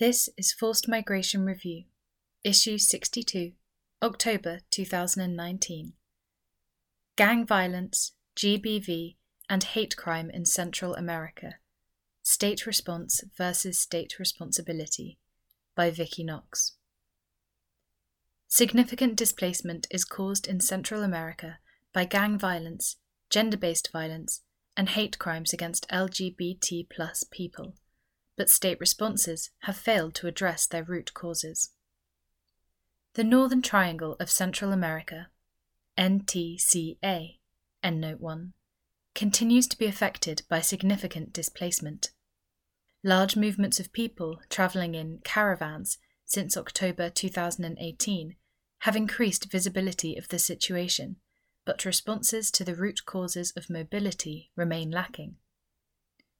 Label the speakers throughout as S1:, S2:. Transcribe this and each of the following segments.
S1: This is Forced Migration Review, Issue 62, October 2019. Gang Violence, GBV, and Hate Crime in Central America State Response versus State Responsibility by Vicky Knox. Significant displacement is caused in Central America by gang violence, gender based violence, and hate crimes against LGBT people but state responses have failed to address their root causes. The Northern Triangle of Central America, NTCA, Endnote 1, continues to be affected by significant displacement. Large movements of people travelling in caravans since October 2018 have increased visibility of the situation, but responses to the root causes of mobility remain lacking.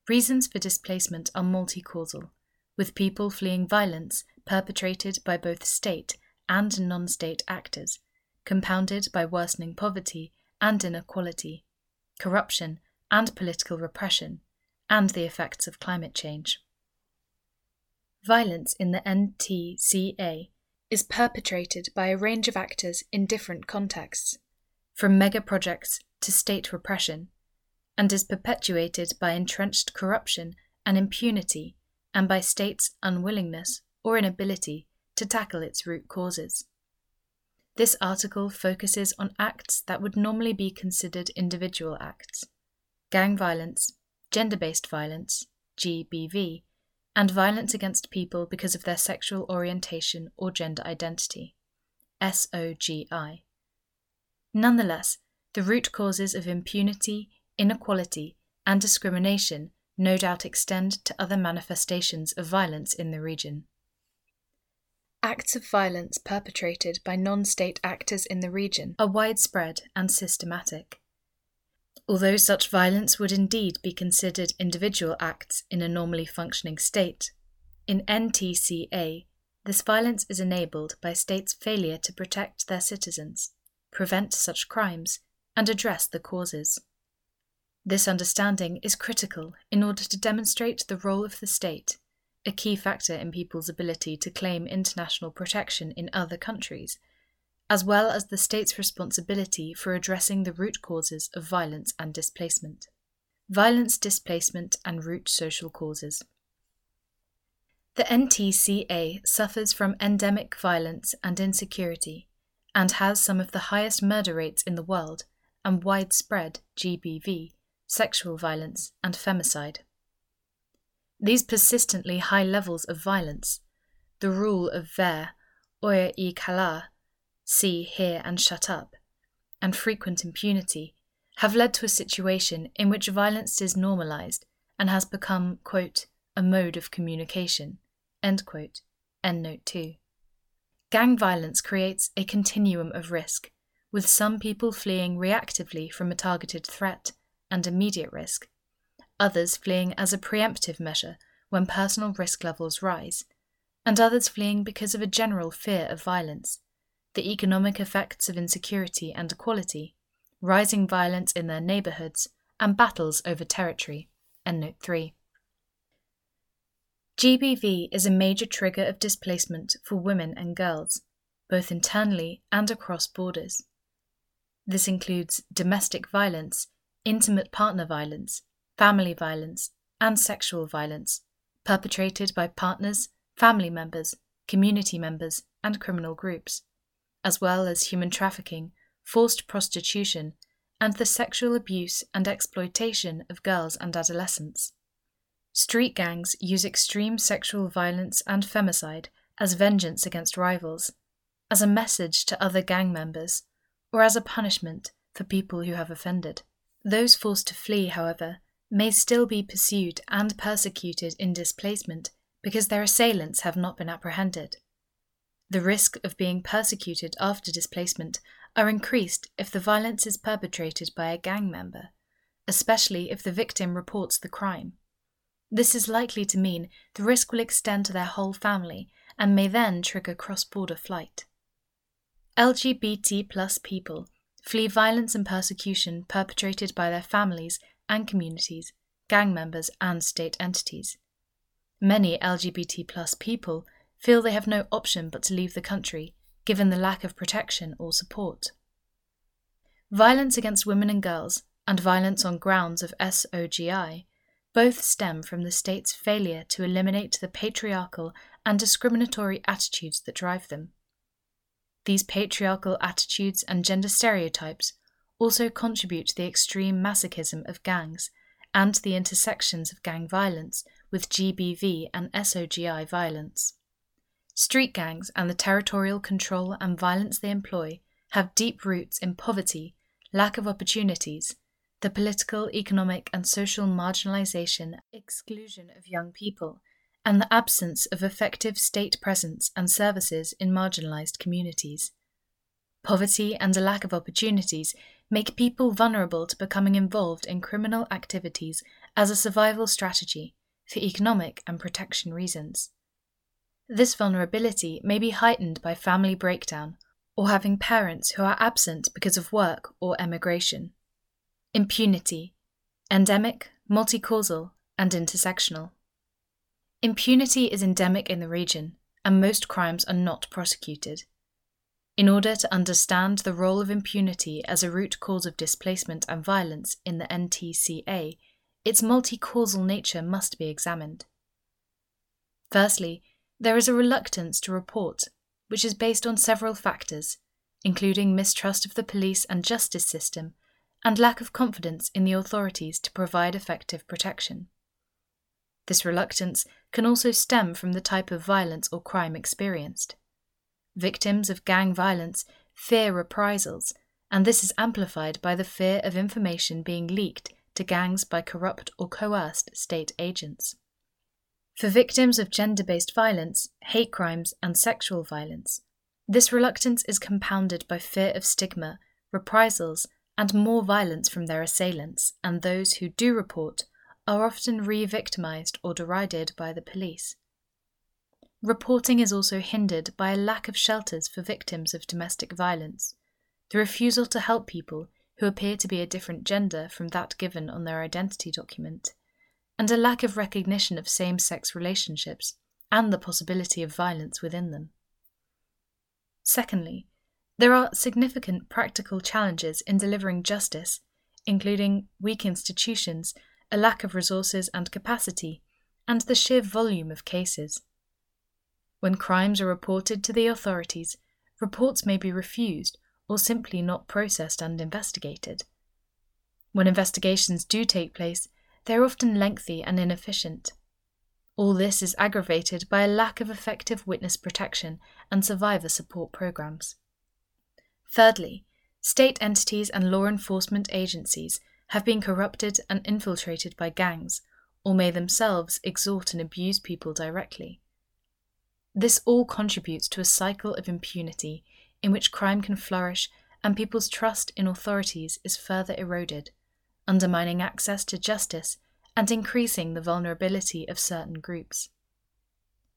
S1: Reasons for displacement are multi-causal, with people fleeing violence perpetrated by both state and non state actors, compounded by worsening poverty and inequality, corruption and political repression, and the effects of climate change. Violence in the NTCA is perpetrated by a range of actors in different contexts, from mega projects to state repression and is perpetuated by entrenched corruption and impunity and by states' unwillingness or inability to tackle its root causes. This article focuses on acts that would normally be considered individual acts gang violence, gender based violence, GBV, and violence against people because of their sexual orientation or gender identity, SOGI. Nonetheless, the root causes of impunity, inequality, and discrimination no doubt extend to other manifestations of violence in the region. Acts of violence perpetrated by non state actors in the region are widespread and systematic. Although such violence would indeed be considered individual acts in a normally functioning state, in NTCA, this violence is enabled by states' failure to protect their citizens, prevent such crimes, and address the causes. This understanding is critical in order to demonstrate the role of the state, a key factor in people's ability to claim international protection in other countries, as well as the state's responsibility for addressing the root causes of violence and displacement. Violence, displacement, and root social causes. The NTCA suffers from endemic violence and insecurity and has some of the highest murder rates in the world and widespread GBV sexual violence, and femicide. These persistently high levels of violence, the rule of ver, oya y kala, see, hear, and shut up, and frequent impunity, have led to a situation in which violence is normalized and has become, quote, a mode of communication, end quote, end note 2. Gang violence creates a continuum of risk, with some people fleeing reactively from a targeted threat and immediate risk, others fleeing as a preemptive measure when personal risk levels rise, and others fleeing because of a general fear of violence, the economic effects of insecurity and equality, rising violence in their neighbourhoods, and battles over territory. Endnote 3. GBV is a major trigger of displacement for women and girls, both internally and across borders. This includes domestic violence intimate partner violence, family violence, and sexual violence perpetrated by partners, family members, community members, and criminal groups, as well as human trafficking, forced prostitution, and the sexual abuse and exploitation of girls and adolescents. Street gangs use extreme sexual violence and femicide as vengeance against rivals, as a message to other gang members, or as a punishment for people who have offended. Those forced to flee, however, may still be pursued and persecuted in displacement because their assailants have not been apprehended. The risk of being persecuted after displacement are increased if the violence is perpetrated by a gang member, especially if the victim reports the crime. This is likely to mean the risk will extend to their whole family and may then trigger cross border flight. LGBT plus people flee violence and persecution perpetrated by their families and communities, gang members, and state entities. many LGBT plus people feel they have no option but to leave the country, given the lack of protection or support. Violence against women and girls, and violence on grounds of SOGI, both stem from the state's failure to eliminate the patriarchal and discriminatory attitudes that drive them. These patriarchal attitudes and gender stereotypes also contribute to the extreme machismo of gangs and the intersections of gang violence with GBV and SOGI violence. Street gangs and the territorial control and violence they employ have deep roots in poverty, lack of opportunities, the political, economic, and social marginalization, exclusion of young people, and the absence of effective state presence and services in marginalized communities. Poverty and a lack of opportunities make people vulnerable to becoming involved in criminal activities as a survival strategy for economic and protection reasons. This vulnerability may be heightened by family breakdown or having parents who are absent because of work or emigration. Impunity, endemic, multi-causal, and intersectional. Impunity is endemic in the region, and most crimes are not prosecuted. In order to understand the role of impunity as a root cause of displacement and violence in the NTCA, its multi causal nature must be examined. Firstly, there is a reluctance to report, which is based on several factors, including mistrust of the police and justice system and lack of confidence in the authorities to provide effective protection. This reluctance can also stem from the type of violence or crime experienced. Victims of gang violence fear reprisals, and this is amplified by the fear of information being leaked to gangs by corrupt or coerced state agents. For victims of gender based violence, hate crimes, and sexual violence, this reluctance is compounded by fear of stigma, reprisals, and more violence from their assailants, and those who do report are often re victimized or derided by the police. Reporting is also hindered by a lack of shelters for victims of domestic violence, the refusal to help people who appear to be a different gender from that given on their identity document, and a lack of recognition of same sex relationships and the possibility of violence within them. Secondly, there are significant practical challenges in delivering justice, including weak institutions, a lack of resources and capacity, and the sheer volume of cases. When crimes are reported to the authorities, reports may be refused or simply not processed and investigated. When investigations do take place, they are often lengthy and inefficient. All this is aggravated by a lack of effective witness protection and survivor support programs. Thirdly, state entities and law enforcement agencies have been corrupted and infiltrated by gangs, or may themselves exhort and abuse people directly. This all contributes to a cycle of impunity in which crime can flourish and people's trust in authorities is further eroded, undermining access to justice and increasing the vulnerability of certain groups.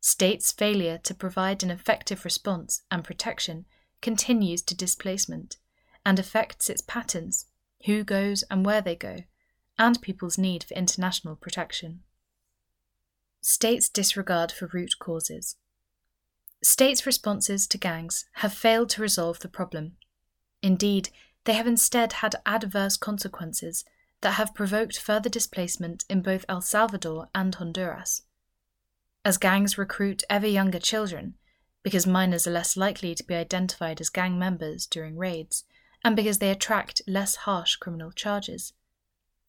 S1: States' failure to provide an effective response and protection continues to displacement and affects its patterns, who goes and where they go, and people's need for international protection. States' disregard for root causes. States' responses to gangs have failed to resolve the problem. Indeed, they have instead had adverse consequences that have provoked further displacement in both El Salvador and Honduras. As gangs recruit ever younger children, because minors are less likely to be identified as gang members during raids, and because they attract less harsh criminal charges.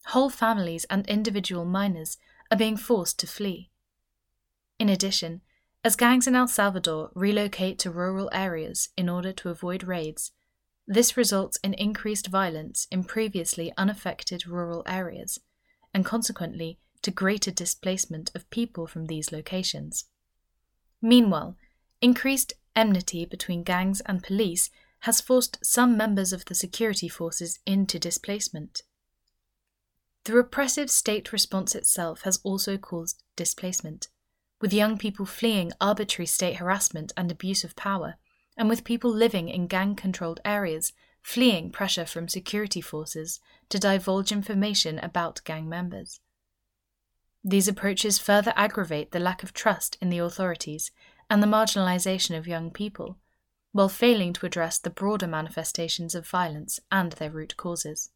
S1: Whole families and individual minors are being forced to flee. In addition, as gangs in El Salvador relocate to rural areas in order to avoid raids, this results in increased violence in previously unaffected rural areas, and consequently to greater displacement of people from these locations. Meanwhile, Increased enmity between gangs and police has forced some members of the security forces into displacement. The repressive state response itself has also caused displacement, with young people fleeing arbitrary state harassment and abuse of power, and with people living in gang controlled areas fleeing pressure from security forces to divulge information about gang members. These approaches further aggravate the lack of trust in the authorities and the marginalisation of young people, while failing to address the broader manifestations of violence and their root causes.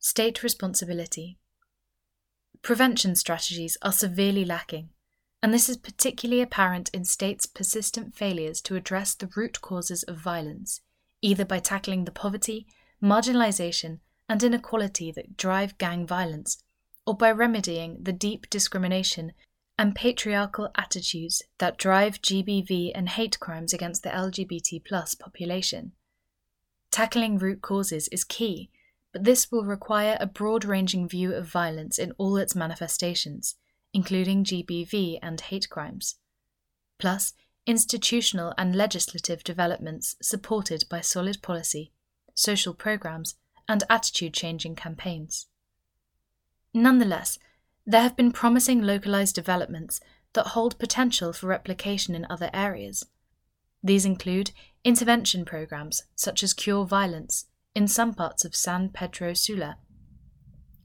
S1: State responsibility. Prevention strategies are severely lacking, and this is particularly apparent in states' persistent failures to address the root causes of violence, either by tackling the poverty, marginalisation, and inequality that drive gang violence, or by remedying the deep discrimination and patriarchal attitudes that drive GBV and hate crimes against the LGBT plus population. Tackling root causes is key, but this will require a broad ranging view of violence in all its manifestations, including GBV and hate crimes. Plus, institutional and legislative developments supported by solid policy, social programs, and attitude changing campaigns. Nonetheless, there have been promising localized developments that hold potential for replication in other areas. These include intervention programs such as Cure Violence in some parts of San Pedro Sula,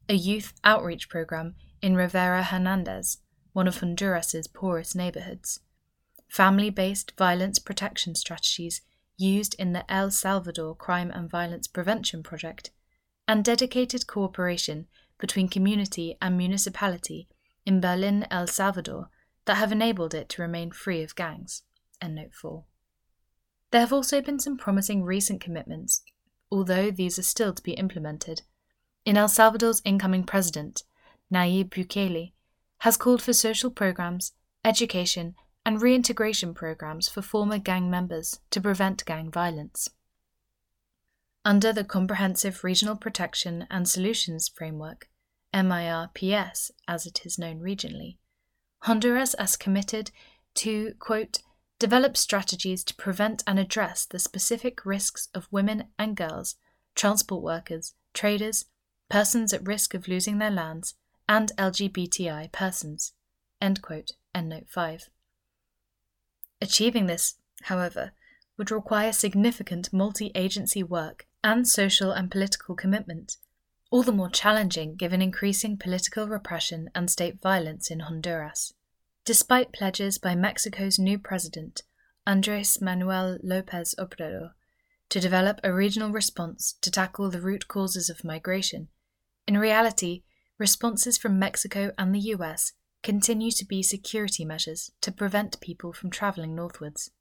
S1: a youth outreach program in Rivera Hernandez, one of Honduras's poorest neighborhoods, family based violence protection strategies used in the El Salvador Crime and Violence Prevention Project, and dedicated cooperation between community and municipality in Berlin, El Salvador, that have enabled it to remain free of gangs. End note 4. There have also been some promising recent commitments, although these are still to be implemented. In El Salvador's incoming president, Nayib Bukele, has called for social programs, education, and reintegration programs for former gang members to prevent gang violence. Under the Comprehensive Regional Protection and Solutions Framework, MIRPS as it is known regionally, Honduras has committed to, quote, develop strategies to prevent and address the specific risks of women and girls, transport workers, traders, persons at risk of losing their lands, and LGBTI persons. End quote. End note 5. Achieving this, however, would require significant multi agency work and social and political commitment, all the more challenging given increasing political repression and state violence in Honduras. Despite pledges by Mexico's new president, Andres Manuel Lopez Obrador, to develop a regional response to tackle the root causes of migration, in reality, responses from Mexico and the US continue to be security measures to prevent people from travelling northwards.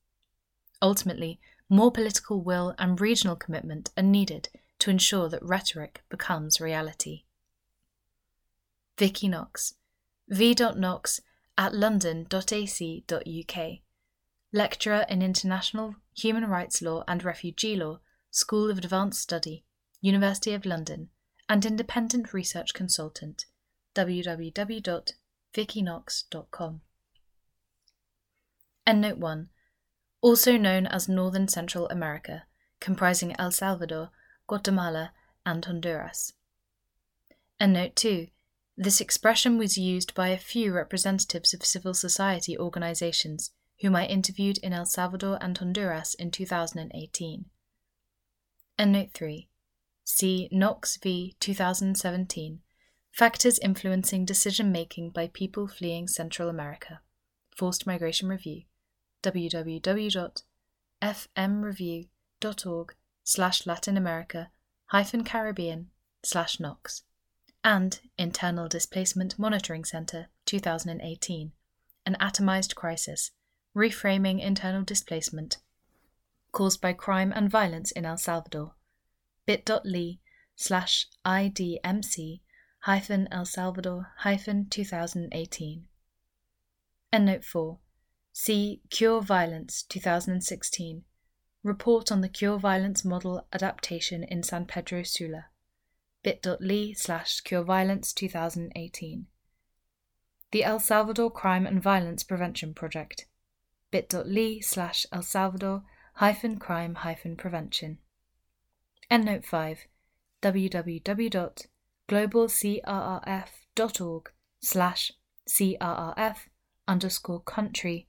S1: Ultimately, more political will and regional commitment are needed to ensure that rhetoric becomes reality. Vicky Knox, v.knox at london.ac.uk. Lecturer in International Human Rights Law and Refugee Law, School of Advanced Study, University of London, and independent research consultant. www.vickyknox.com. Endnote 1 Also known as Northern Central America, comprising El Salvador, Guatemala, and Honduras. And note 2 this expression was used by a few representatives of civil society organizations whom I interviewed in El Salvador and Honduras in 2018. And note 3. See Knox v. 2017 Factors Influencing Decision Making by People Fleeing Central America. Forced Migration Review. www.fmreview.org slash Latin America hyphen Caribbean slash Knox and Internal Displacement Monitoring Center 2018, An Atomized Crisis Reframing Internal Displacement Caused by Crime and Violence in El Salvador, bit.ly slash IDMC hyphen El Salvador hyphen 2018. Endnote 4. See Cure Violence 2016. Report on the Cure Violence Model Adaptation in San Pedro Sula bit.ly slash cureviolence 2018. The El Salvador Crime and Violence Prevention Project, bit.ly slash El Salvador hyphen crime hyphen prevention. Endnote 5 www.globalcrrf.org slash crrf underscore country